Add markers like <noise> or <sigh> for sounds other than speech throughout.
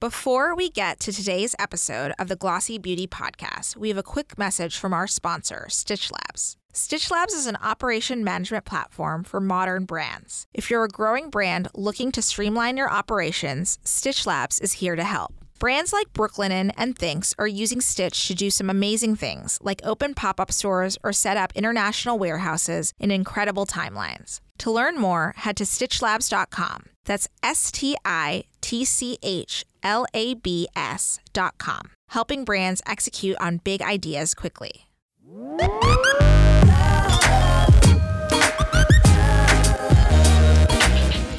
Before we get to today's episode of the Glossy Beauty Podcast, we have a quick message from our sponsor, Stitch Labs. Stitch Labs is an operation management platform for modern brands. If you're a growing brand looking to streamline your operations, Stitch Labs is here to help. Brands like Brooklinen and Thinx are using Stitch to do some amazing things, like open pop up stores or set up international warehouses in incredible timelines. To learn more, head to stitchlabs.com. That's S T I T C H L A B com, helping brands execute on big ideas quickly.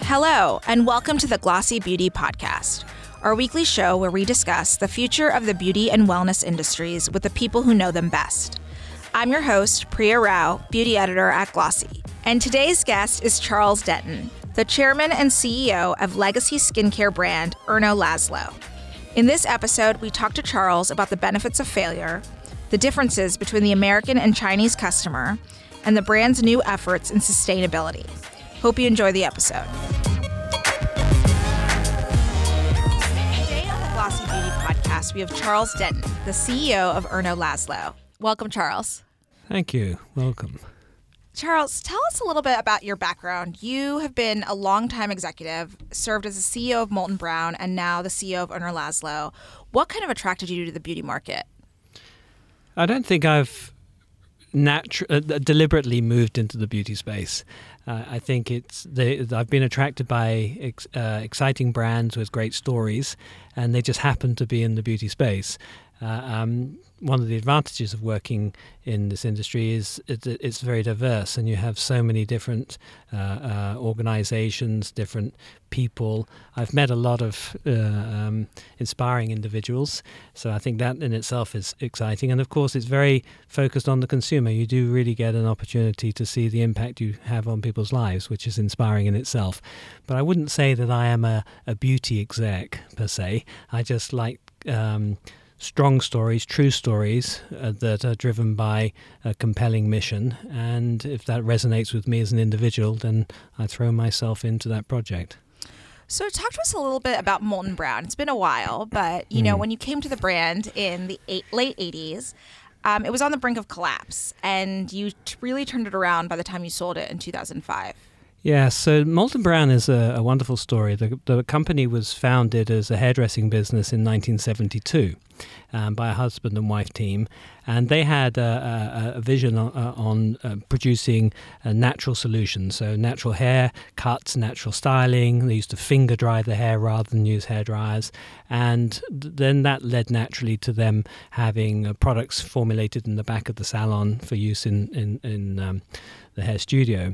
Hello, and welcome to the Glossy Beauty Podcast, our weekly show where we discuss the future of the beauty and wellness industries with the people who know them best. I'm your host, Priya Rao, beauty editor at Glossy, and today's guest is Charles Denton, the chairman and CEO of legacy skincare brand Erno Laszlo. In this episode, we talk to Charles about the benefits of failure, the differences between the American and Chinese customer, and the brand's new efforts in sustainability. Hope you enjoy the episode. Today on the Glossy Beauty Podcast, we have Charles Denton, the CEO of Erno Laszlo. Welcome, Charles. Thank you. Welcome. Charles, tell us a little bit about your background. You have been a longtime executive, served as the CEO of Molton Brown, and now the CEO of Erno Laszlo. What kind of attracted you to the beauty market? I don't think I've natu- uh, deliberately moved into the beauty space. Uh, I think it's I've been attracted by ex, uh, exciting brands with great stories, and they just happen to be in the beauty space. Uh, um, one of the advantages of working in this industry is it's, it's very diverse, and you have so many different uh, uh, organizations, different people. I've met a lot of uh, um, inspiring individuals, so I think that in itself is exciting. And of course, it's very focused on the consumer. You do really get an opportunity to see the impact you have on people's lives, which is inspiring in itself. But I wouldn't say that I am a, a beauty exec per se. I just like um, strong stories, true stories uh, that are driven by a compelling mission. And if that resonates with me as an individual, then I throw myself into that project. So, talk to us a little bit about Molton Brown. It's been a while, but you know, Mm. when you came to the brand in the eight, late '80s, um, it was on the brink of collapse, and you t- really turned it around by the time you sold it in 2005. Yeah, so Molton Brown is a, a wonderful story. The, the company was founded as a hairdressing business in 1972 um, by a husband and wife team, and they had a, a, a vision on, uh, on uh, producing natural solutions. So natural hair cuts, natural styling. They used to finger dry the hair rather than use hair dryers, and th- then that led naturally to them having uh, products formulated in the back of the salon for use in in, in um, the hair studio.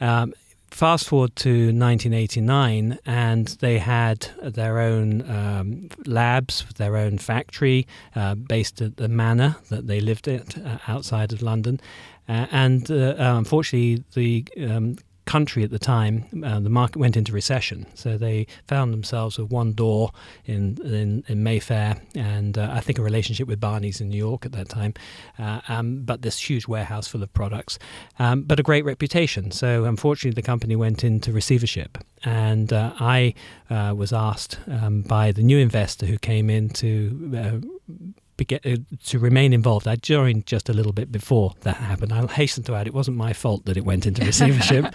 Um, fast forward to 1989, and they had their own um, labs, their own factory uh, based at the manor that they lived at uh, outside of London. Uh, and uh, uh, unfortunately, the um, country at the time, uh, the market went into recession. So they found themselves with one door in in, in Mayfair, and uh, I think a relationship with Barney's in New York at that time. Uh, um, but this huge warehouse full of products, um, but a great reputation. So unfortunately, the company went into receivership, and uh, I uh, was asked um, by the new investor who came in to. Uh, to remain involved. I joined just a little bit before that happened. I'll hasten to add, it wasn't my fault that it went into <laughs> receivership.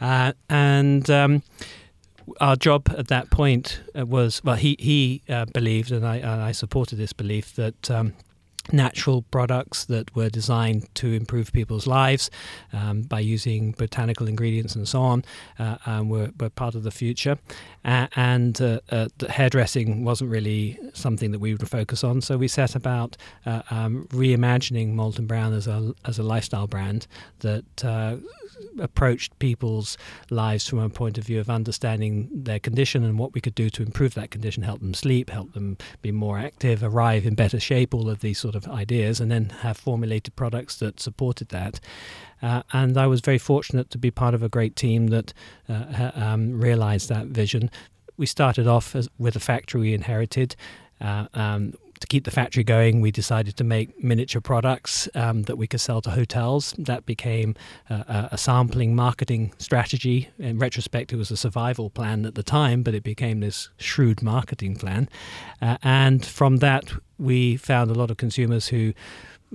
uh, and um, our job at that point uh, was well, he, he uh, believed, and I, and I supported this belief, that um, natural products that were designed to improve people's lives um, by using botanical ingredients and so on uh, um, were, were part of the future. Uh, and uh, uh, hairdressing wasn't really something that we would focus on. So we set about uh, um, reimagining Molton Brown as a, as a lifestyle brand that uh, approached people's lives from a point of view of understanding their condition and what we could do to improve that condition, help them sleep, help them be more active, arrive in better shape, all of these sort of ideas, and then have formulated products that supported that. Uh, and I was very fortunate to be part of a great team that uh, um, realized that vision. We started off as, with a factory we inherited. Uh, um, to keep the factory going, we decided to make miniature products um, that we could sell to hotels. That became uh, a sampling marketing strategy. In retrospect, it was a survival plan at the time, but it became this shrewd marketing plan. Uh, and from that, we found a lot of consumers who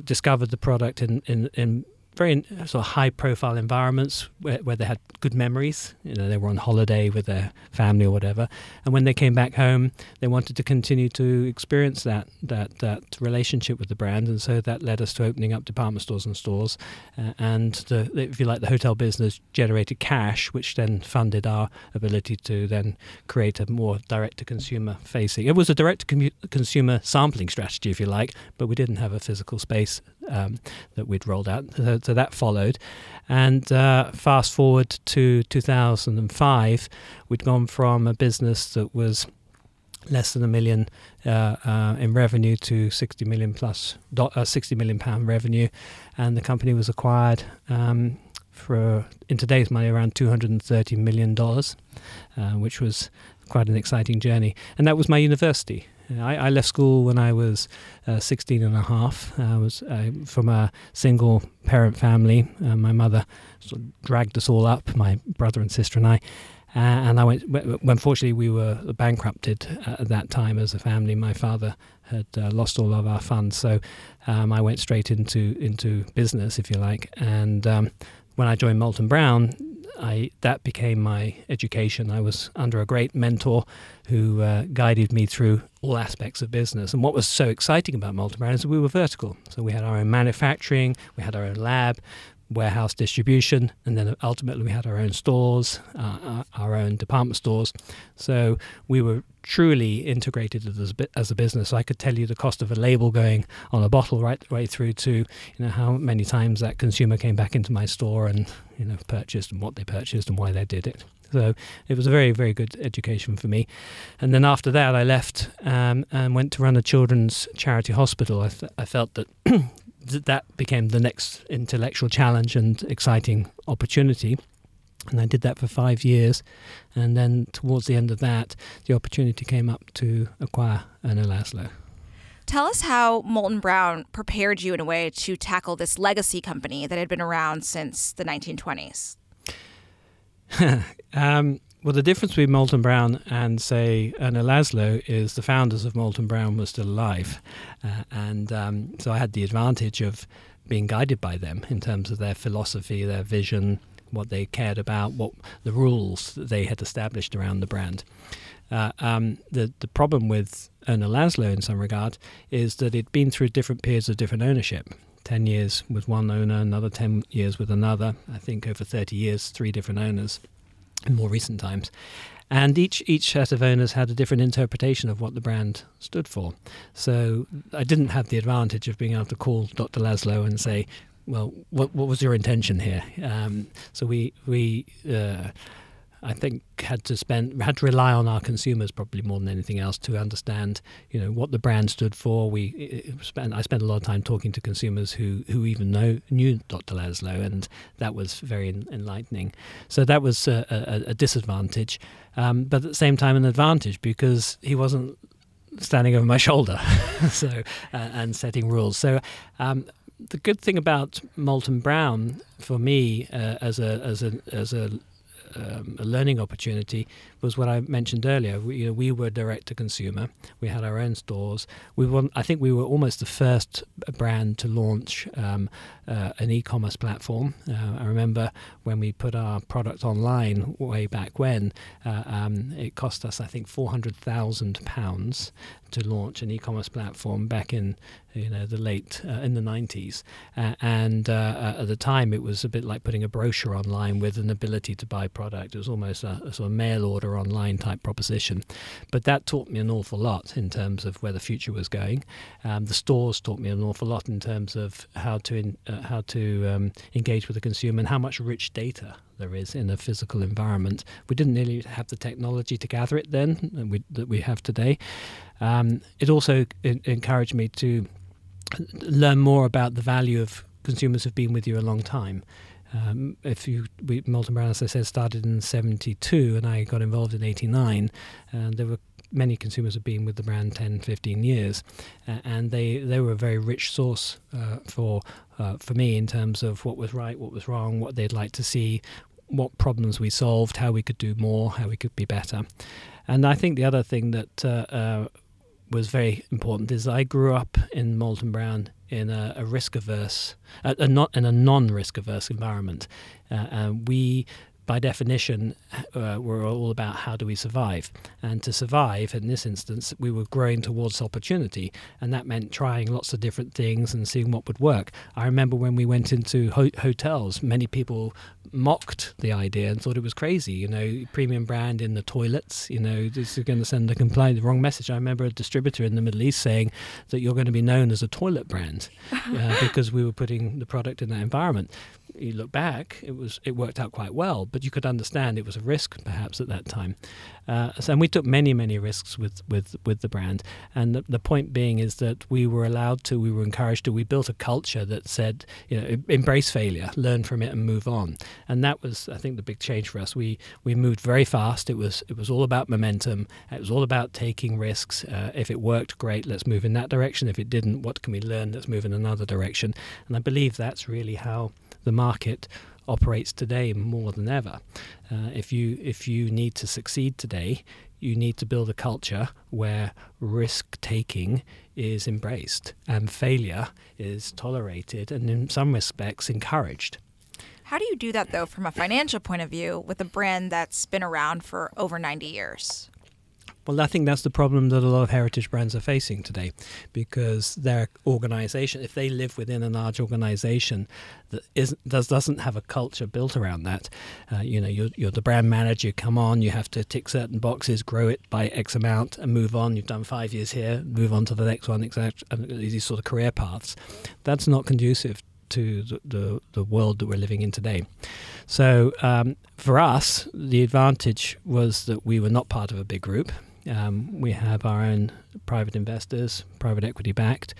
discovered the product in, in, in very sort of high profile environments where, where they had good memories. You know, they were on holiday with their family or whatever, and when they came back home, they wanted to continue to experience that that that relationship with the brand, and so that led us to opening up department stores and stores, uh, and the, if you like, the hotel business generated cash, which then funded our ability to then create a more direct to consumer facing. It was a direct to consumer sampling strategy, if you like, but we didn't have a physical space um, that we'd rolled out. So, so that followed. And uh, fast forward to 2005, we'd gone from a business that was less than a million uh, uh, in revenue to 60 million plus, uh, 60 million pound revenue. And the company was acquired um, for, in today's money, around 230 million dollars, uh, which was quite an exciting journey. And that was my university. I, I, left school when I was uh, 16 and a half. I was uh, from a single parent family. Uh, my mother sort of dragged us all up, my brother and sister and I. Uh, and I went. Unfortunately, we were bankrupted at that time as a family. My father had uh, lost all of our funds, so um, I went straight into into business, if you like. And um, when I joined Molton Brown, I that became my education. I was under a great mentor who uh, guided me through all aspects of business. And what was so exciting about Brown is we were vertical. So we had our own manufacturing, we had our own lab, warehouse distribution, and then ultimately we had our own stores, uh, uh our own department stores. So we were truly integrated as a, as a business. I could tell you the cost of a label going on a bottle right way through to you know how many times that consumer came back into my store and you know purchased and what they purchased and why they did it. So it was a very very good education for me. And then after that, I left um, and went to run a children's charity hospital. I, th- I felt that <clears throat> that became the next intellectual challenge and exciting opportunity. And I did that for five years. And then towards the end of that, the opportunity came up to acquire Erno Laszlo. Tell us how Molton Brown prepared you in a way to tackle this legacy company that had been around since the 1920s. <laughs> um, well, the difference between Molton Brown and, say, Erno Laszlo is the founders of Molton Brown were still alive. Uh, and um, so I had the advantage of being guided by them in terms of their philosophy, their vision, what they cared about, what the rules that they had established around the brand. Uh, um, the the problem with Erno Laszlo, in some regard, is that it'd been through different periods of different ownership. Ten years with one owner, another ten years with another. I think over thirty years, three different owners in more recent times. And each each set of owners had a different interpretation of what the brand stood for. So I didn't have the advantage of being able to call Dr. Laszlo and say, "Well, what what was your intention here?" Um, so we we uh, I think had to spend had to rely on our consumers probably more than anything else to understand you know what the brand stood for. We spent I spent a lot of time talking to consumers who who even know knew Dr. Laszlo, and that was very enlightening. So that was a, a, a disadvantage, um, but at the same time an advantage because he wasn't standing over my shoulder, <laughs> so uh, and setting rules. So. Um, the good thing about Molton Brown for me uh, as a as a as a um, a learning opportunity was what I mentioned earlier. We, you know, we were direct to consumer. We had our own stores. We were, I think we were almost the first brand to launch um, uh, an e-commerce platform. Uh, I remember when we put our product online way back when, uh, um, it cost us I think four hundred thousand pounds to launch an e-commerce platform back in you know the late uh, in the 90s uh, and uh, at the time it was a bit like putting a brochure online with an ability to buy product it was almost a, a, sort of mail order online type proposition but that taught me an awful lot in terms of where the future was going um, the stores taught me an awful lot in terms of how to in, uh, how to um, engage with the consumer and how much rich data there is in a physical environment. We didn't really have the technology to gather it then that we, that we have today. Um, it also encouraged me to learn more about the value of consumers who've been with you a long time. Um, if you, we, Molton Brown, as I said, started in '72, and I got involved in '89, and there were many consumers have been with the brand 10, 15 years, uh, and they, they were a very rich source uh, for uh, for me in terms of what was right, what was wrong, what they'd like to see, what problems we solved, how we could do more, how we could be better. And I think the other thing that uh, uh, was very important is I grew up in Molton Brown in a, a risk averse, a, a not in a non risk averse environment. Uh, and we by definition, uh, were all about how do we survive. And to survive, in this instance, we were growing towards opportunity, and that meant trying lots of different things and seeing what would work. I remember when we went into ho- hotels, many people mocked the idea and thought it was crazy. You know, premium brand in the toilets. You know, this is going to send a complaint, the wrong message. I remember a distributor in the Middle East saying that you're going to be known as a toilet brand <laughs> uh, because we were putting the product in that environment you look back, it was it worked out quite well, but you could understand it was a risk perhaps at that time. Uh, so, and we took many many risks with with with the brand. And the, the, point being is that we were allowed to, we were encouraged to. We built a culture that said, you know, embrace failure, learn from it, and move on. And that was, I think, the big change for us. We we moved very fast. It was it was all about momentum. It was all about taking risks. Uh, if it worked, great. Let's move in that direction. If it didn't, what can we learn? Let's move in another direction. And I believe that's really how the market operates today more than ever. Uh, if you if you need to succeed today, you need to build a culture where risk taking is embraced and failure is tolerated and in some respects encouraged. How do you do that though from a financial point of view with a brand that's been around for over 90 years? Well, I think that's the problem that a lot of heritage brands are facing today because their organization, if they live within a large organization that isn't, does, doesn't have a culture built around that, uh, you know, you're, you're the brand manager, you come on, you have to tick certain boxes, grow it by X amount, and move on. You've done five years here, move on to the next one, etc. These sort of career paths. That's not conducive to the, the, the, world that we're living in today. So um, for us, the advantage was that we were not part of a big group. Um, we have our own private investors, private equity backed.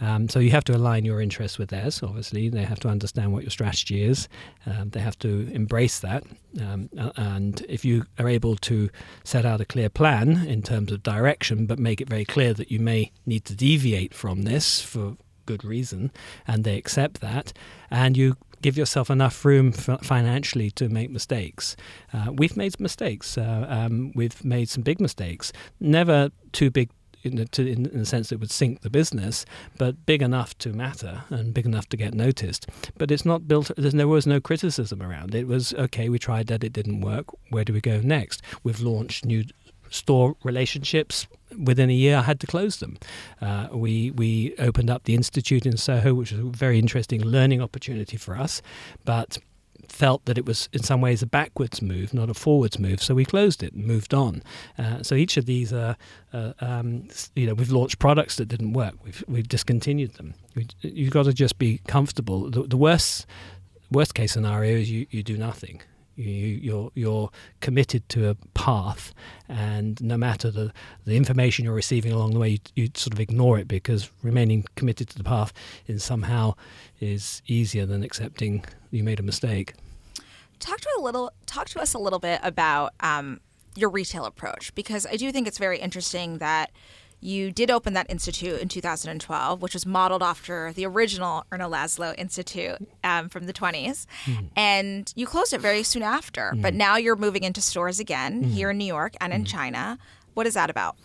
Um, so you have to align your interests with theirs. Obviously, they have to understand what your strategy is. Um, they have to embrace that. Um, and if you are able to set out a clear plan in terms of direction, but make it very clear that you may need to deviate from this for good reason, and they accept that, and you give yourself enough room financially to make mistakes. Uh, we've made mistakes. Uh, um, we've made some big mistakes. Never too big in the, to, in the, sense it would sink the business, but big enough to matter and big enough to get noticed. But it's not built. there was no criticism around it. It was okay. We tried that. It didn't work. Where do we go next? We've launched new store relationships. Within a year, I had to close them. Uh, we we opened up the institute in Soho, which was a very interesting learning opportunity for us, but felt that it was in some ways a backwards move, not a forwards move. So we closed it and moved on. Uh, so each of these uh, um, you know, we've launched products that didn't work. We've we've discontinued them. We, you've got to just be comfortable. The, the worst worst case scenario is you, you do nothing. You, you're you're committed to a path, and no matter the, the information you're receiving along the way, you, you sort of ignore it because remaining committed to the path is somehow is easier than accepting you made a mistake. Talk to a little. Talk to us a little bit about um, your retail approach because I do think it's very interesting that you did open that institute in 2012, which was modeled after the original Erno Laszlo Institute um, from the 20s. Mm. And you closed it very soon after. Mm. But now you're moving into stores again mm. here in New York and in hmm. China. What is that about?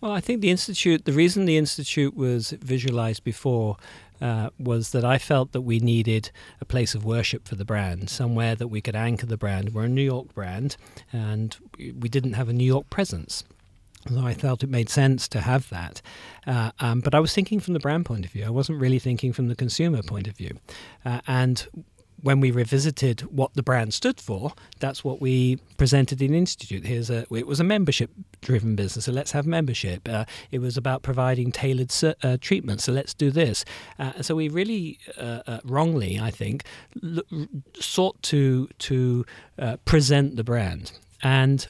Well, I think the Institute, the reason the Institute was visualized before uh, was that I felt that we needed a place of worship for the brand, somewhere that we could anchor the brand. We're a New York brand, and we didn't have a New York presence. So I felt it made sense to have that. Uh, um, but I was thinking from the brand point of view. I wasn't really thinking from the consumer point of view. Uh, and when we revisited what the brand stood for, that's what we presented in Institute. Here's a it was a membership driven business, so let's have membership. Uh, it was about providing tailored uh, treatment, so let's do this. Uh, so we really uh, uh, wrongly, I think, l- sought to to uh, present the brand and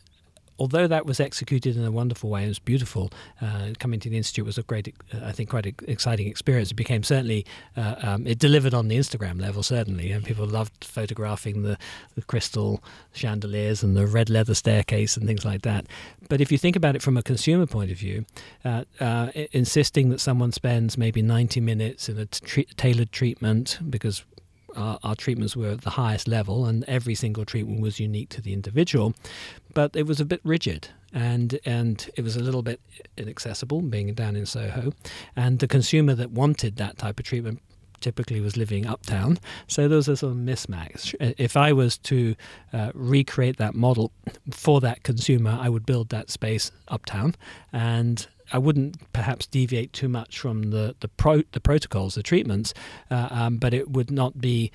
although that was executed in a wonderful way, it was beautiful. Uh, coming to the institute was a great, uh, I think, quite exciting experience. It became certainly, uh, um, it delivered on the Instagram level certainly, and people loved photographing the, the, crystal chandeliers and the red leather staircase and things like that. But if you think about it from a consumer point of view, uh, uh, insisting that someone spends maybe 90 minutes in a t- tailored treatment because our, our, treatments were at the highest level, and every single treatment was unique to the individual. But it was a bit rigid, and and it was a little bit inaccessible, being down in Soho. And the consumer that wanted that type of treatment typically was living uptown. So there was a sort of mismatch. If I was to uh, recreate that model for that consumer, I would build that space uptown and I wouldn't perhaps deviate too much from the the, pro, the protocols, the treatments, uh, um, but it would not be.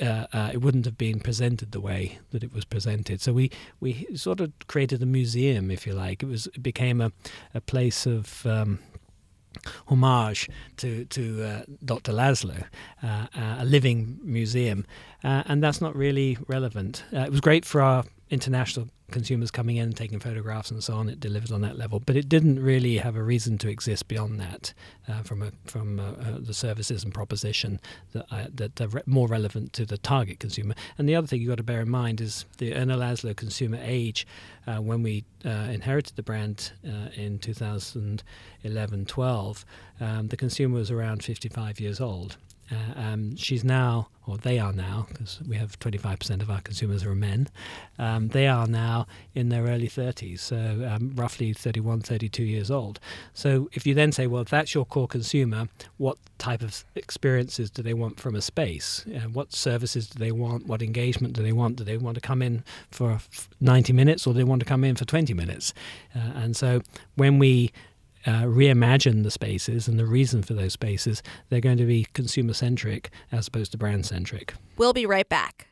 Uh, uh, it wouldn't have been presented the way that it was presented. So we, we sort of created a museum, if you like. It was it became a, a place of um, homage to to uh, Dr. Laszlo, uh, uh, a living museum, uh, and that's not really relevant. Uh, it was great for our international consumers coming in and taking photographs and so on. It delivered on that level, but it didn't really have a reason to exist beyond that uh, from a, from uh, uh, the services and proposition that uh, that are re- more relevant to the target consumer. And the other thing you've got to bear in mind is the Erno Laszlo consumer age. Uh, when we uh, inherited the brand in 2011-12, um, the consumer was around 55 years old. Uh, um, she's now, or they are now, because we have 25% of our consumers are men, um, they are now in their early 30s, so um, roughly 31, 32 years old. So if you then say, well, if that's your core consumer, what type of experiences do they want from a space? Uh, what services do they want? What engagement do they want? Do they want to come in for 90 minutes or do they want to come in for 20 minutes? Uh, and so when we uh, reimagine the spaces and the reason for those spaces, they're going to be consumer centric as opposed to brand centric. We'll be right back.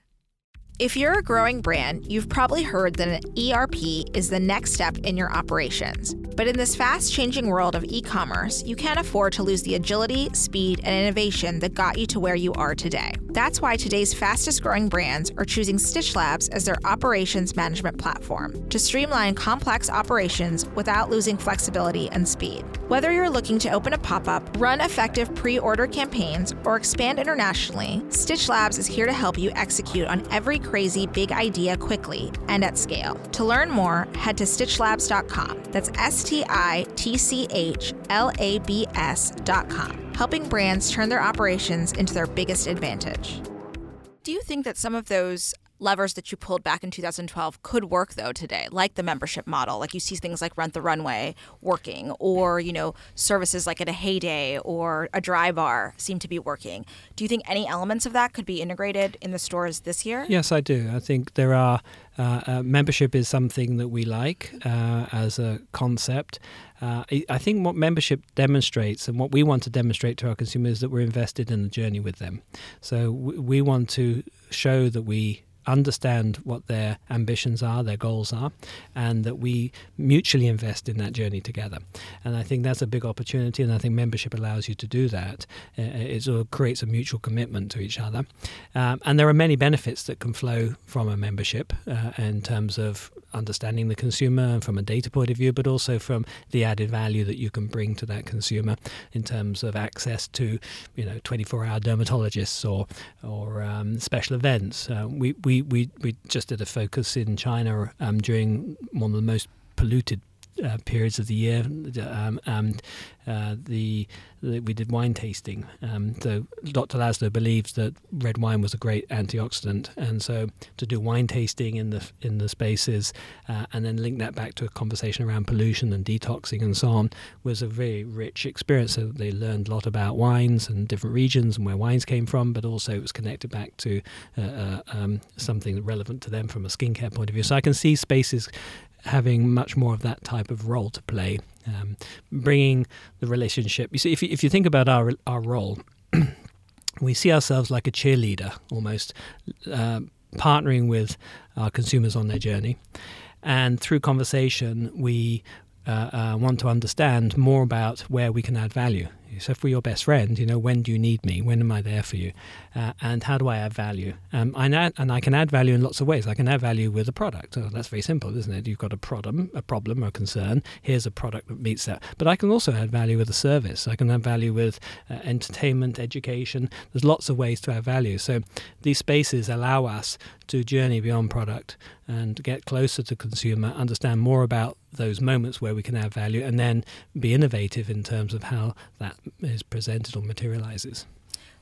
If you're a growing brand, you've probably heard that an ERP is the next step in your operations. But in this fast changing world of e commerce, you can't afford to lose the agility, speed, and innovation that got you to where you are today. That's why today's fastest growing brands are choosing Stitch Labs as their operations management platform to streamline complex operations without losing flexibility and speed. Whether you're looking to open a pop up, run effective pre order campaigns, or expand internationally, Stitch Labs is here to help you execute on every crazy big idea quickly and at scale. To learn more, head to stitchlabs.com. That's S T I T C H L A B S.com, helping brands turn their operations into their biggest advantage. Do you think that some of those levers that you pulled back in 2012 could work though today like the membership model like you see things like rent the runway working or you know services like at a heyday or a Dry Bar seem to be working do you think any elements of that could be integrated in the stores this year yes i do i think there are uh, uh, membership is something that we like uh, as a concept. Uh, I think what membership demonstrates and what we want to demonstrate to our consumers is that we're invested in the journey with them. So we want to show that we understand what their ambitions are, their goals are, and that we mutually invest in that journey together. And I think that's a big opportunity, and I think membership allows you to do that. Uh, it sort of creates a mutual commitment to each other. Um, and there are many benefits that can flow from a membership uh, in terms of understanding the consumer from a data point of view, but also from the added value that you can bring to that consumer in terms of access to, you know, 24-hour dermatologists or or um, special events. Uh, we, we we, we, we just did a focus in China um, during one of the most polluted uh, periods of the year, um, and uh, the, the, we did wine tasting. Um, so Dr. Laszlo believes that red wine was a great antioxidant, and so to do wine tasting in the in the spaces, uh, and then link that back to a conversation around pollution and detoxing and so on, was a very rich experience. So they learned a lot about wines and different regions and where wines came from, but also it was connected back to uh, uh, um, something relevant to them from a skincare point of view. So I can see spaces having much more of that type of role to play, um, bringing the relationship. You see, if you, if you think about our our role, <clears throat> we see ourselves like a cheerleader almost, uh, partnering with our consumers on their journey, and through conversation we uh, uh, want to understand more about where we can add value. So if we're your best friend, you know, when do you need me? When am I there for you? Uh, and how do I add value? Um, I add, and I can add value in lots of ways. I can add value with a product. So that's very simple, isn't it? You've got a problem, a problem or a concern. Here's a product that meets that. But I can also add value with a service. I can add value with uh, entertainment, education. There's lots of ways to add value. So these spaces allow us to journey beyond product and get closer to consumer, understand more about those moments where we can add value, and then be innovative in terms of how that is presented or materializes.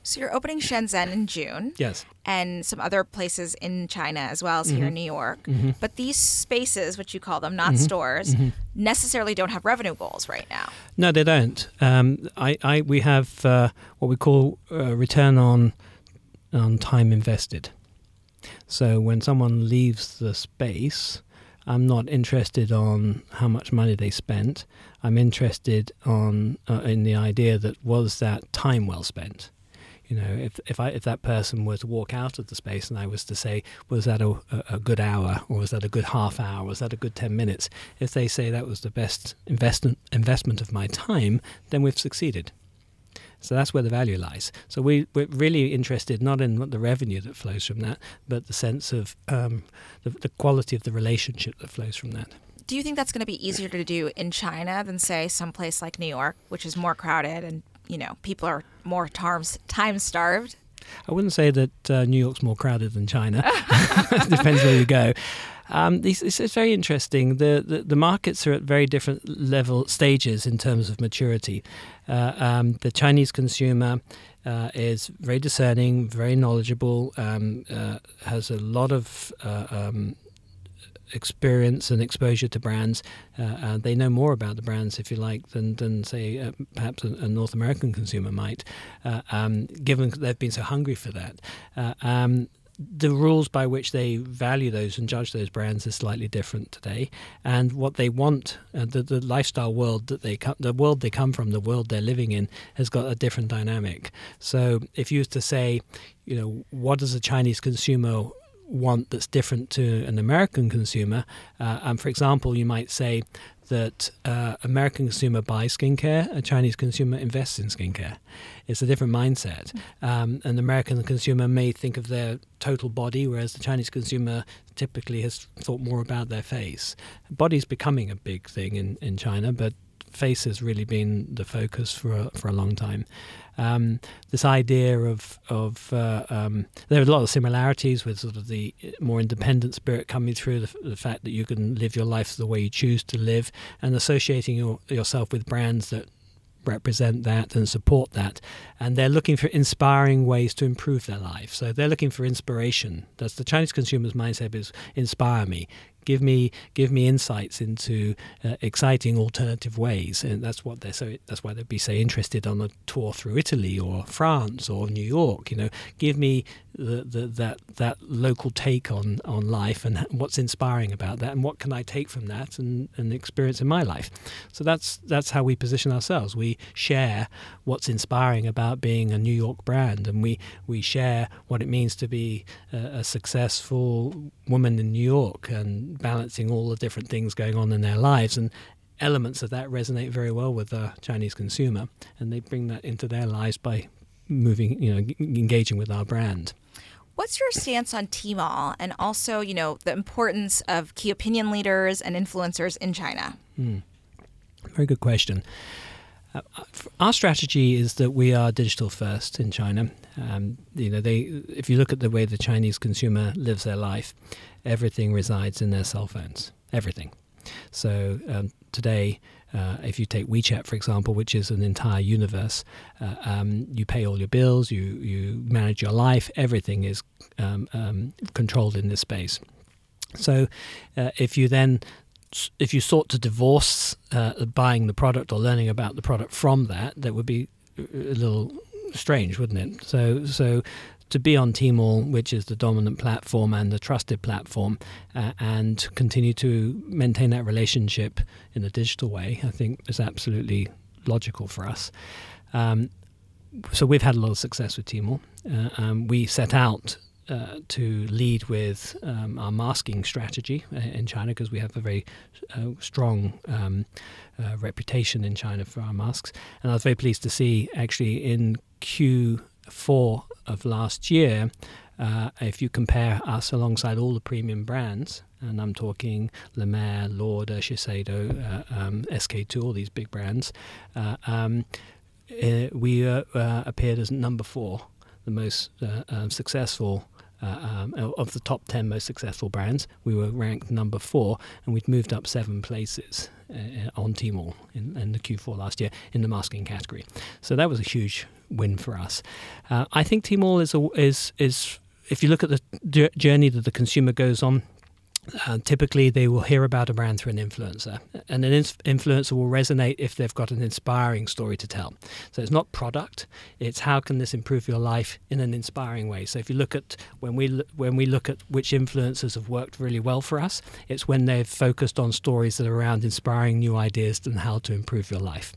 So you're opening Shenzhen in June. Yes. And some other places in China as well as mm-hmm. here in. New York. Mm-hmm. But these spaces, which you call them, not mm-hmm. stores, mm-hmm. necessarily don't have revenue goals right now. No, they don't. Um, I, I, we have uh, what we call uh, return on on time invested. So when someone leaves the space, I'm not interested on how much money they spent. I'm interested on uh, in the idea that was that time well spent. You know, if if I if that person were to walk out of the space and I was to say, was that a, a good hour or was that a good half hour? Was that a good ten minutes? If they say that was the best investment investment of my time, then we've succeeded. So that's where the value lies. So we, we're really interested not in the revenue that flows from that, but the sense of um, the, the quality of the relationship that flows from that. Do you think that's going to be easier to do in China than, say, someplace like New York, which is more crowded and you know people are more times time starved? I wouldn't say that uh, New York's more crowded than China. <laughs> Depends where you go. Um, it's, it's, very interesting. The, the, the markets are at very different level stages in terms of maturity. Uh, um, the Chinese consumer uh, is very discerning, very knowledgeable, um, uh, has a lot of uh, um, experience and exposure to brands. Uh, uh, they know more about the brands, if you like, than, than say, uh, perhaps a, a, North American consumer might, uh, um, given they've been so hungry for that. Um, the rules by which they value those and judge those brands is slightly different today, and what they want, uh, the, the lifestyle world that they come, the world they come from, the world they're living in, has got a different dynamic. So, if you used to say, you know, what does a Chinese consumer want that's different to an American consumer? Uh, and for example, you might say that uh, American consumer buys skincare, a Chinese consumer invests in skincare. It's a different mindset. Um, an American consumer may think of their total body, whereas the Chinese consumer typically has thought more about their face. Body's becoming a big thing in, in China, but face has really been the focus for a, for a long time. Um, this idea of of uh, um, there are a lot of similarities with sort of the more independent spirit coming through the, the, fact that you can live your life the way you choose to live and associating your, yourself with brands that represent that and support that. And they're looking for inspiring ways to improve their life. So they're looking for inspiration. That's the Chinese consumer's mindset is inspire me, give me give me insights into uh, exciting alternative ways. And that's what they're so that's why they'd be so interested on a tour through Italy or France or New York you know. Give me the, the, that that local take on on life and what's inspiring about that and what can I take from that and, and experience in my life. So that's that's how we position ourselves. We share what's inspiring about being a New York brand and we we share what it means to be a, a successful woman in New York and balancing all the different things going on in their lives. And elements of that resonate very well with the Chinese consumer and they bring that into their lives by moving you know engaging with our brand What's your stance on Tmall and also, you know, the importance of key opinion leaders and influencers in China? Mm. Very good question. Uh, our strategy is that we are digital first in China. Um, you know, they if you look at the way the Chinese consumer lives their life, everything resides in their cell phones. Everything. So um, today, uh, if you take WeChat, for example, which is an entire universe, uh, um, you pay all your bills, you you manage your life. Everything is um, um, controlled in this space. So, uh, if you then if you sought to divorce uh, buying the product or learning about the product from that, that would be a little strange, wouldn't it? So, so to be on Tmall, which is the dominant platform and the trusted platform, uh, and continue to maintain that relationship in a digital way, I think is absolutely logical for us. Um, so we've had a lot of success with Tmall. Uh, um, we set out uh, to lead with um, our masking strategy uh, in China because we have a very uh, strong um, uh, reputation in China for our masks. And I was very pleased to see actually in Q4 of last year, uh, if you compare us alongside all the premium brands, and I'm talking La Mer, Lauder, Shiseido, uh, um, SK2, all these big brands, um, we appeared as number four the most uh, um, successful uh, um, of the top 10 most successful brands. We were ranked number four, and we'd moved up seven places uh, on Tmall in, in, the Q4 last year in the masking category. So that was a huge win for us. Uh, I think Tmall is, a, is, is, if you look at the journey that the consumer goes on, uh, typically, they will hear about a brand through an influencer, and an influencer will resonate if they've got an inspiring story to tell. So it's not product; it's how can this improve your life in an inspiring way. So if you look at when we when we look at which influencers have worked really well for us, it's when they've focused on stories that are around inspiring new ideas and how to improve your life.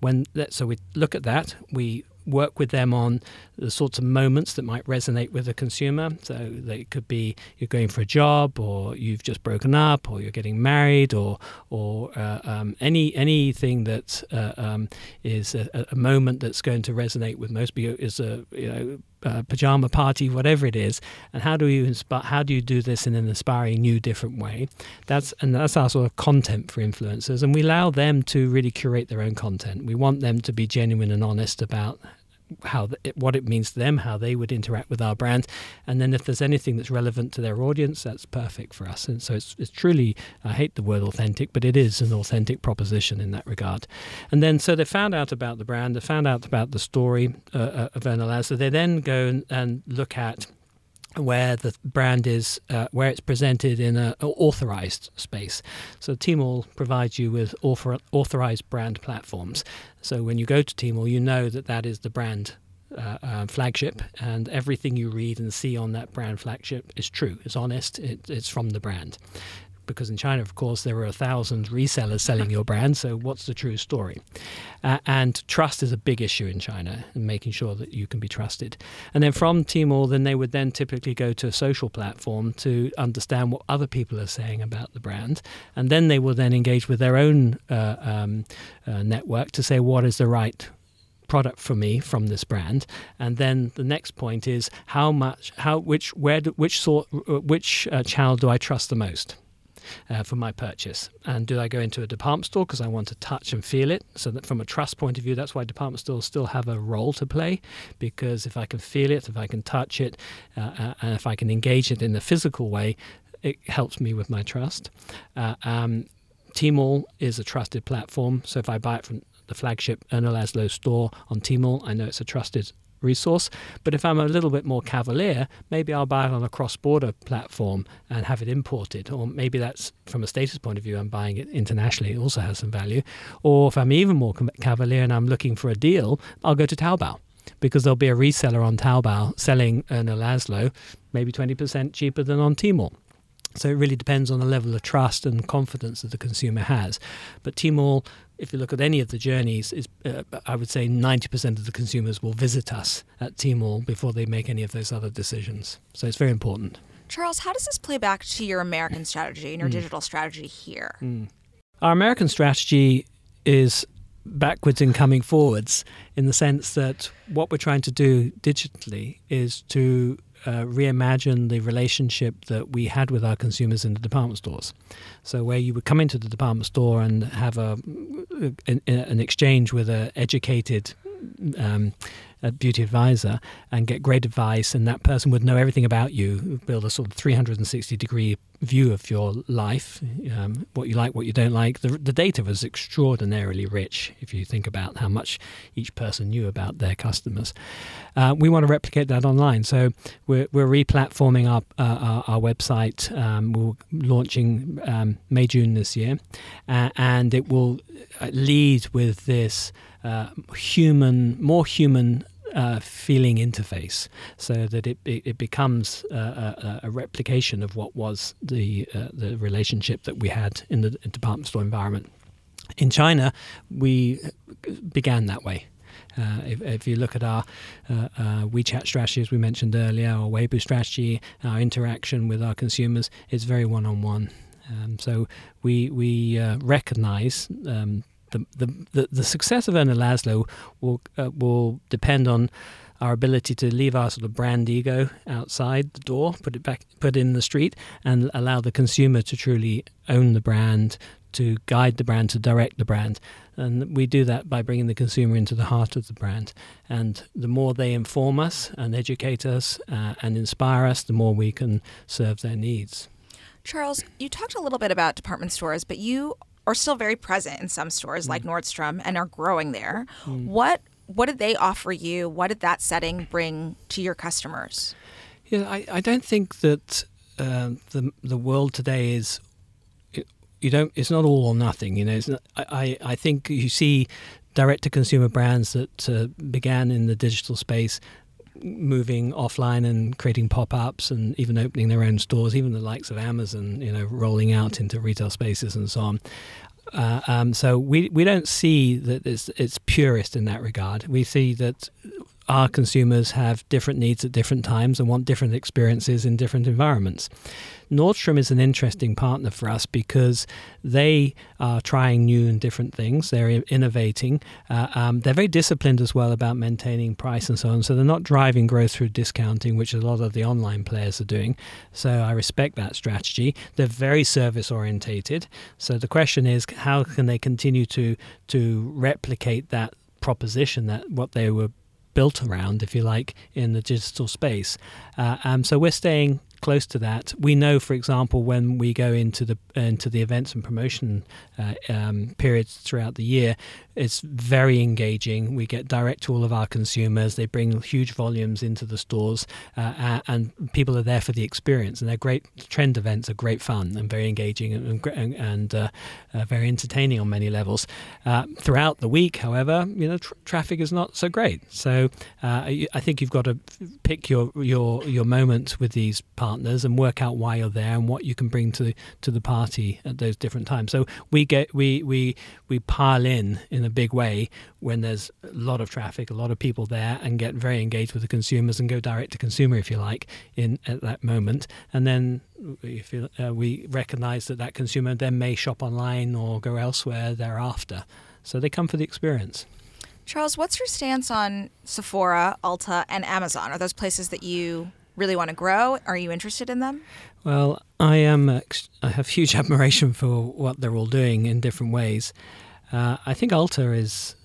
When that, so we look at that, we work with them on the sorts of moments that might resonate with the consumer. So they could be you're going for a job, or you've just broken up, or you're getting married, or or uh, um, any anything that uh, um, is a, a, moment that's going to resonate with most people is a you know. pajama party, whatever it is, and how do you inspire? How do you do this in an inspiring, new, different way? That's and that's our sort of content for influencers, and we allow them to really curate their own content. We want them to be genuine and honest about how what it means to them, how they would interact with our brand, and then if there's anything that's relevant to their audience, that's perfect for us. And so it's, it's truly, I hate the word authentic, but it is an authentic proposition in that regard. And then so they found out about the brand, they found out about the story uh, uh of Erno So they then go and, and look at where the brand is, uh, where it's presented in an authorized space. So Tmall provides you with author- authorized brand platforms. So when you go to Tmall, you know that that is the brand uh, uh, flagship, and everything you read and see on that brand flagship is true. It's honest. It, it's from the brand because in China, of course, there are a thousand resellers selling your brand. So, what's the true story? Uh, and trust is a big issue in China, and making sure that you can be trusted. And then from Tmall, then they would then typically go to a social platform to understand what other people are saying about the brand, and then they will then engage with their own uh, um, uh, network to say what is the right product for me from this brand and then the next point is how much how which where do, which sort uh, which uh, channel do i trust the most uh, for my purchase. And do I go into a department store because I want to touch and feel it? So that from a trust point of view, that's why department stores still have a role to play because if I can feel it, if I can touch it, uh, uh, and if I can engage it in a physical way, it helps me with my trust. Uh, um, Tmall is a trusted platform, so if I buy it from the flagship Erno Laszlo store on Tmall, I know it's a trusted resource. But if I'm a little bit more cavalier, maybe I'll buy it on a cross border platform and have it imported. Or maybe that's from a status point of view, I'm buying it internationally. It also has some value. Or if I'm even more cavalier and I'm looking for a deal, I'll go to Taobao because there'll be a reseller on Taobao selling Erno Laszlo maybe 20% cheaper than on Tmall. So it really depends on the level of trust and confidence that the consumer has. But Tmall if you look at any of the journeys, is uh, I would say 90% of the consumers will visit us at Tmall before they make any of those other decisions. So it's very important. Charles, how does this play back to your American strategy and your mm. digital strategy here? Mm. Our American strategy is backwards and coming forwards in the sense that what we're trying to do digitally is to uh, reimagine the relationship that we had with our consumers in the department stores. So where you would come into the department store and have a an, an exchange with an educated um, a beauty advisor and get great advice, and that person would know everything about you, build a sort of 360 degree view of your life, um, what you like, what you don't like. The, the data was extraordinarily rich if you think about how much each person knew about their customers. Uh, we want to replicate that online, so we're, we're replatforming our, uh, our, our, website. Um, we're launching um, May June this year, uh, and it will uh, lead with this uh, human, more human uh, feeling interface so that it, it, it becomes a, a, replication of what was the, uh, the relationship that we had in the department store environment. In China, we began that way. Uh, if, if, you look at our uh, uh, WeChat strategy, as we mentioned earlier, our Weibo strategy, our interaction with our consumers, it's very one on one. So we we uh, recognize um, the, the, the success of Erno Laszlo will uh, will depend on our ability to leave our sort of brand ego outside the door, put it back, put it in the street, and allow the consumer to truly own the brand, to guide the brand, to direct the brand. And we do that by bringing the consumer into the heart of the brand. And the more they inform us and educate us uh, and inspire us, the more we can serve their needs. Charles, you talked a little bit about department stores, but you are still very present in some stores mm. like Nordstrom and are growing there. Mm. What what did they offer you? What did that setting bring to your customers? Yeah, I, I don't think that uh, the the world today is you don't it's not all or nothing. You know, not, I I think you see direct to consumer brands that uh, began in the digital space moving offline and creating pop-ups and even opening their own stores even the likes of amazon you know rolling out into retail spaces and so on uh, um, so we we don't see that it's it's purist in that regard. We see that our consumers have different needs at different times and want different experiences in different environments. Nordstrom is an interesting partner for us because they are trying new and different things. They're innovating. Uh, um, they're very disciplined as well about maintaining price and so on. So they're not driving growth through discounting, which a lot of the online players are doing. So I respect that strategy. They're very service orientated. So the question is, how can they continue to to replicate that proposition that what they were built around, if you like, in the digital space. Uh, um, so we're staying close to that. We know, for example, when we go into the into the events and promotion uh, um, periods throughout the year, it's very engaging. We get direct to all of our consumers. They bring huge volumes into the stores, uh, and people are there for the experience. And they're great. Trend events are great fun and very engaging and, and, and uh, uh, very entertaining on many levels. Uh, throughout the week, however, you know, tr- traffic is not so great. So uh, I think you've got to pick your your your moment with these partners and work out why you're there and what you can bring to to the party at those different times. So we get we we we pile in in a big way when there's a lot of traffic, a lot of people there, and get very engaged with the consumers and go direct to consumer, if you like, in at that moment. And then if uh, we recognise that that consumer then may shop online or go elsewhere thereafter. So they come for the experience. Charles, what's your stance on Sephora, Ulta, and Amazon? Are those places that you really want to grow? Are you interested in them? Well, I am. I have huge <laughs> admiration for what they're all doing in different ways. Uh, I think Ulta is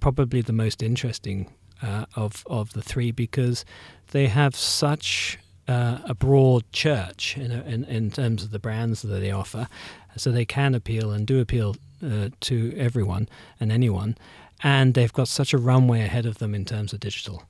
probably the most interesting uh, of of the three because they have such uh, a broad church in, in, in terms of the brands that they offer, so they can appeal and do appeal uh, to everyone and anyone, and they've got such a runway ahead of them in terms of digital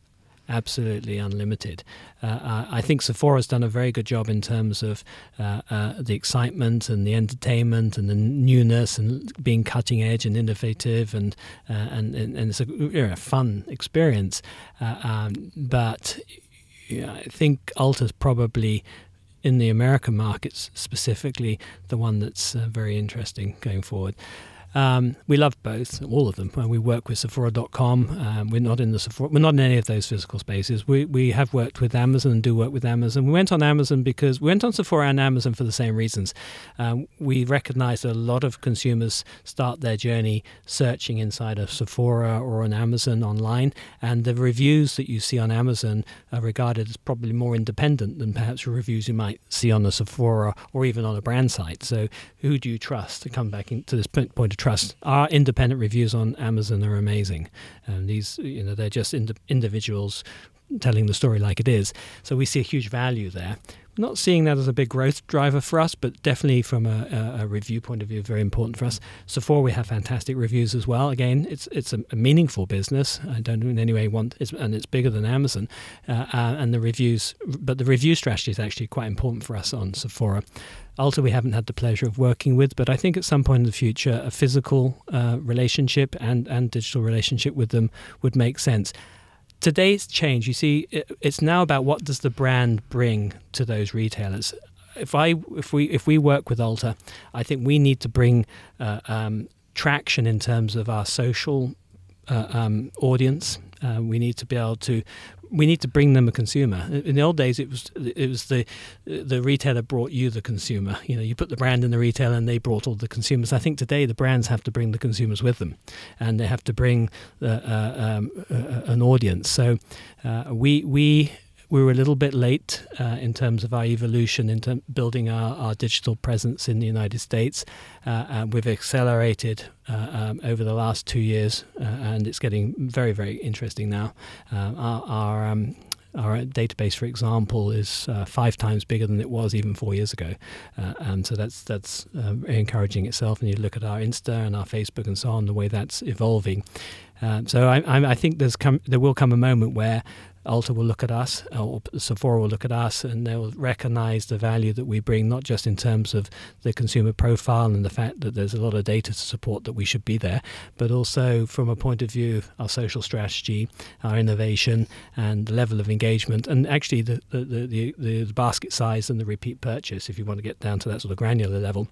absolutely unlimited. Uh, uh, I think Sephora's done a very good job in terms of uh, uh, the excitement and the entertainment and the newness and being cutting edge and innovative and uh, and, and, and, it's a you know, fun experience. Uh, um, but I think Ulta's probably in the American markets specifically the one that's very interesting going forward. Um, we love both, all of them. We work with Sephora.com. Um, we're not in the Sephora, we're not in any of those physical spaces. We we have worked with Amazon and do work with Amazon. We went on Amazon because we went on Sephora and Amazon for the same reasons. Um, we recognize that a lot of consumers start their journey searching inside of Sephora or on Amazon online, and the reviews that you see on Amazon are regarded as probably more independent than perhaps reviews you might see on a Sephora or even on a brand site. So, who do you trust to come back into this point of trust. Our independent reviews on Amazon are amazing. and these, you know, they're just ind- individuals telling the story like it is. So we see a huge value there. Not seeing that as a big growth driver for us, but definitely from a, a review point of view, very important for us. Sephora, we have fantastic reviews as well. Again, it's it's a, a meaningful business. I don't in any way want, it's, and it's bigger than Amazon. Uh, uh, and the reviews, but the review strategy is actually quite important for us on Sephora. Ulta, we haven't had the pleasure of working with, but I think at some point in the future, a physical uh, relationship and, and digital relationship with them would make sense. Today's change, you see, it's now about what does the brand bring to those retailers. If I if we if we work with Ulta, I think we need to bring uh, um, traction in terms of our social uh, um, audience. Uh, we need to be able to we need to bring them a consumer. In the old days, it was it was the the retailer brought you the consumer. You know, you put the brand in the retailer, and they brought all the consumers. I think today the brands have to bring the consumers with them, and they have to bring uh, uh, um, uh, an audience. So uh, we we we were a little bit late uh, in terms of our evolution into building our, our digital presence in the United States. Uh, we've accelerated uh, um, over the last two years, uh, and it's getting very, very interesting now. Uh, our, our um, our database, for example, is uh, five times bigger than it was even four years ago, and so that's that's uh, encouraging itself. And you look at our Insta and our Facebook and so on, the way that's evolving. Um, so I, I, I, think there's come, there will come a moment where Ulta will look at us, uh, or Sephora will look at us, and they will recognize the value that we bring, not just in terms of the consumer profile and the fact that there's a lot of data to support that we should be there, but also from a point of view of our social strategy, our innovation, and the level of engagement, and actually the, the, the, the, the basket size and the repeat purchase, if you want to get down to that sort of granular level.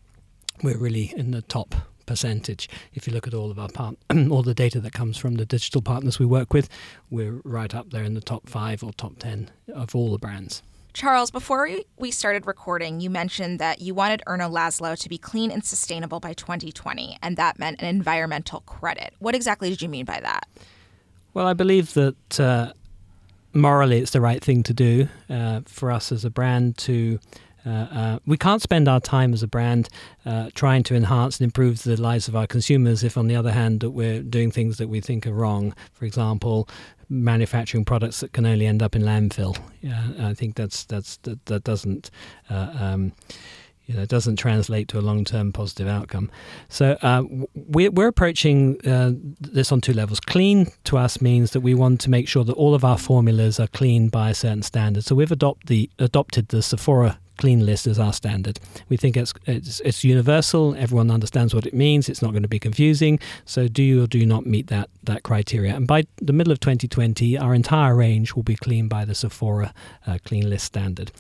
We're really in the top percentage. If you look at all of our part, <clears throat> all the data that comes from the digital partners we work with, we're right up there in the top five or top ten of all the brands. Charles, before we started recording, you mentioned that you wanted Erno Laszlo to be clean and sustainable by 2020, and that meant an environmental credit. What exactly did you mean by that? Well, I believe that uh, morally it's the right thing to do uh, for us as a brand to uh, uh, we can't spend our time as a brand uh, trying to enhance and improve the lives of our consumers if, on the other hand, that we're doing things that we think are wrong. For example, manufacturing products that can only end up in landfill. Yeah, I think that's that's that, that doesn't. Uh, um, you know, doesn't translate to a long-term positive outcome. So uh, we're, we're approaching uh, this on two levels. Clean to us means that we want to make sure that all of our formulas are clean by a certain standard. So we've adopt the, adopted the Sephora clean list as our standard. We think it's, it's, it's universal. Everyone understands what it means. It's not going to be confusing. So do you or do not meet that that criteria? And by the middle of 2020, our entire range will be clean by the Sephora uh, clean list standard.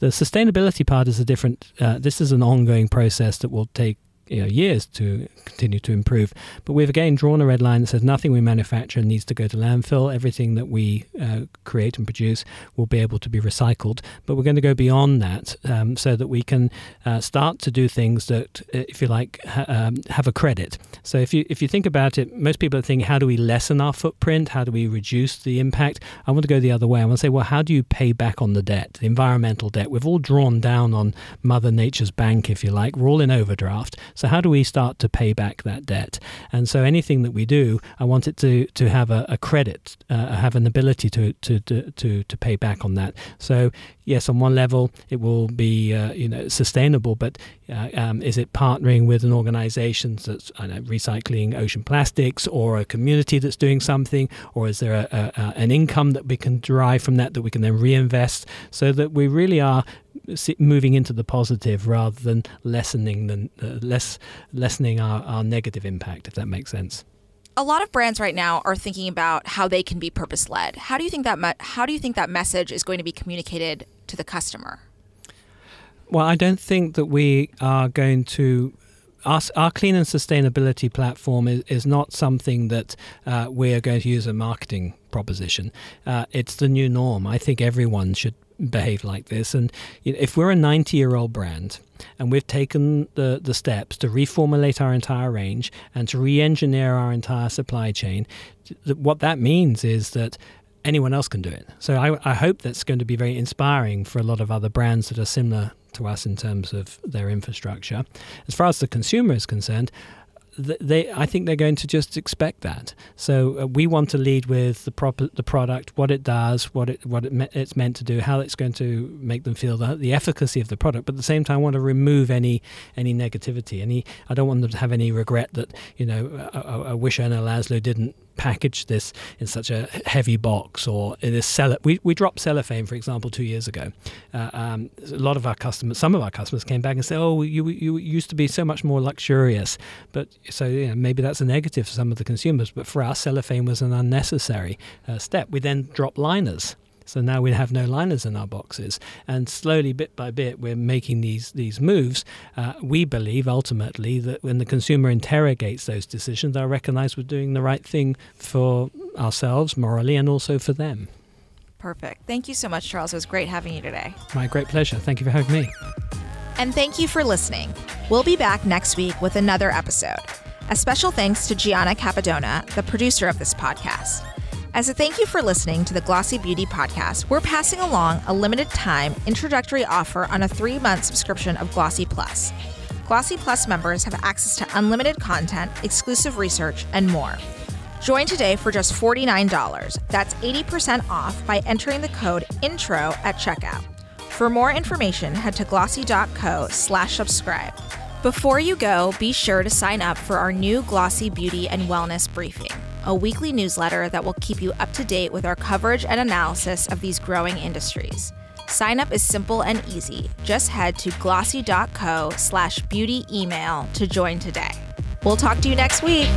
The sustainability part is a different. Uh, this is an ongoing process that will take you know, years to continue to improve. But we've again drawn a red line that says nothing we manufacture needs to go to landfill. Everything that we uh, create and produce will be able to be recycled. But we're going to go beyond that um, so that we can uh, start to do things that, uh, if you like, ha- um, have a credit. So if you if you think about it, most people are thinking, how do we lessen our footprint? How do we reduce the impact? I want to go the other way. I want to say, well, how do you pay back on the debt, the environmental debt? We've all drawn down on Mother Nature's bank, if you like. We're all in overdraft. So how do we start to pay back that debt? And so anything that we do, I want it to to have a, a credit, uh, have an ability to, to to to pay back on that. So yes, on one level it will be uh, you know sustainable, but uh, um, is it partnering with an organisation that's know, recycling ocean plastics, or a community that's doing something, or is there a, a, an income that we can derive from that that we can then reinvest, so that we really are moving into the positive rather than lessening the uh, less lessening our, our negative impact, if that makes sense. A lot of brands right now are thinking about how they can be purpose led. How do you think that me- how do you think that message is going to be communicated to the customer? Well, I don't think that we are going to our, our clean and sustainability platform is, is not something that uh, we are going to use a marketing proposition. Uh, it's the new norm. I think everyone should behave like this. And if we're a 90 year old brand and we've taken the, the steps to reformulate our entire range and to re engineer our entire supply chain, what that means is that anyone else can do it. So I, I hope that's going to be very inspiring for a lot of other brands that are similar to us in terms of their infrastructure. As far as the consumer is concerned, they I think they're going to just expect that. So uh, we want to lead with the proper the product, what it does, what it what it me- it's meant to do, how it's going to make them feel the, the efficacy of the product. But at the same time, I want to remove any any negativity. Any I don't want them to have any regret that you know I, I, I wish Erno Laszlo didn't package this in such a heavy box or this cell. We, we dropped cellophane, for example, two years ago. Uh, um, a lot of our customers, some of our customers came back and said, oh, you, you used to be so much more luxurious. But so you know, maybe that's a negative for some of the consumers. But for us, cellophane was an unnecessary uh, step. We then dropped liners. So now we have no liners in our boxes. And slowly, bit by bit, we're making these, these moves. Uh, we believe ultimately that when the consumer interrogates those decisions, they'll recognize we're doing the right thing for ourselves morally and also for them. Perfect. Thank you so much, Charles. It was great having you today. My great pleasure. Thank you for having me. And thank you for listening. We'll be back next week with another episode. A special thanks to Gianna Capadona, the producer of this podcast. As a thank you for listening to the Glossy Beauty podcast, we're passing along a limited time introductory offer on a three month subscription of Glossy Plus. Glossy Plus members have access to unlimited content, exclusive research, and more. Join today for just $49. That's 80% off by entering the code INTRO at checkout. For more information, head to glossy.co slash subscribe. Before you go, be sure to sign up for our new Glossy Beauty and Wellness Briefing a weekly newsletter that will keep you up to date with our coverage and analysis of these growing industries. Sign up is simple and easy. Just head to glossy.co slash beauty email to join today. We'll talk to you next week.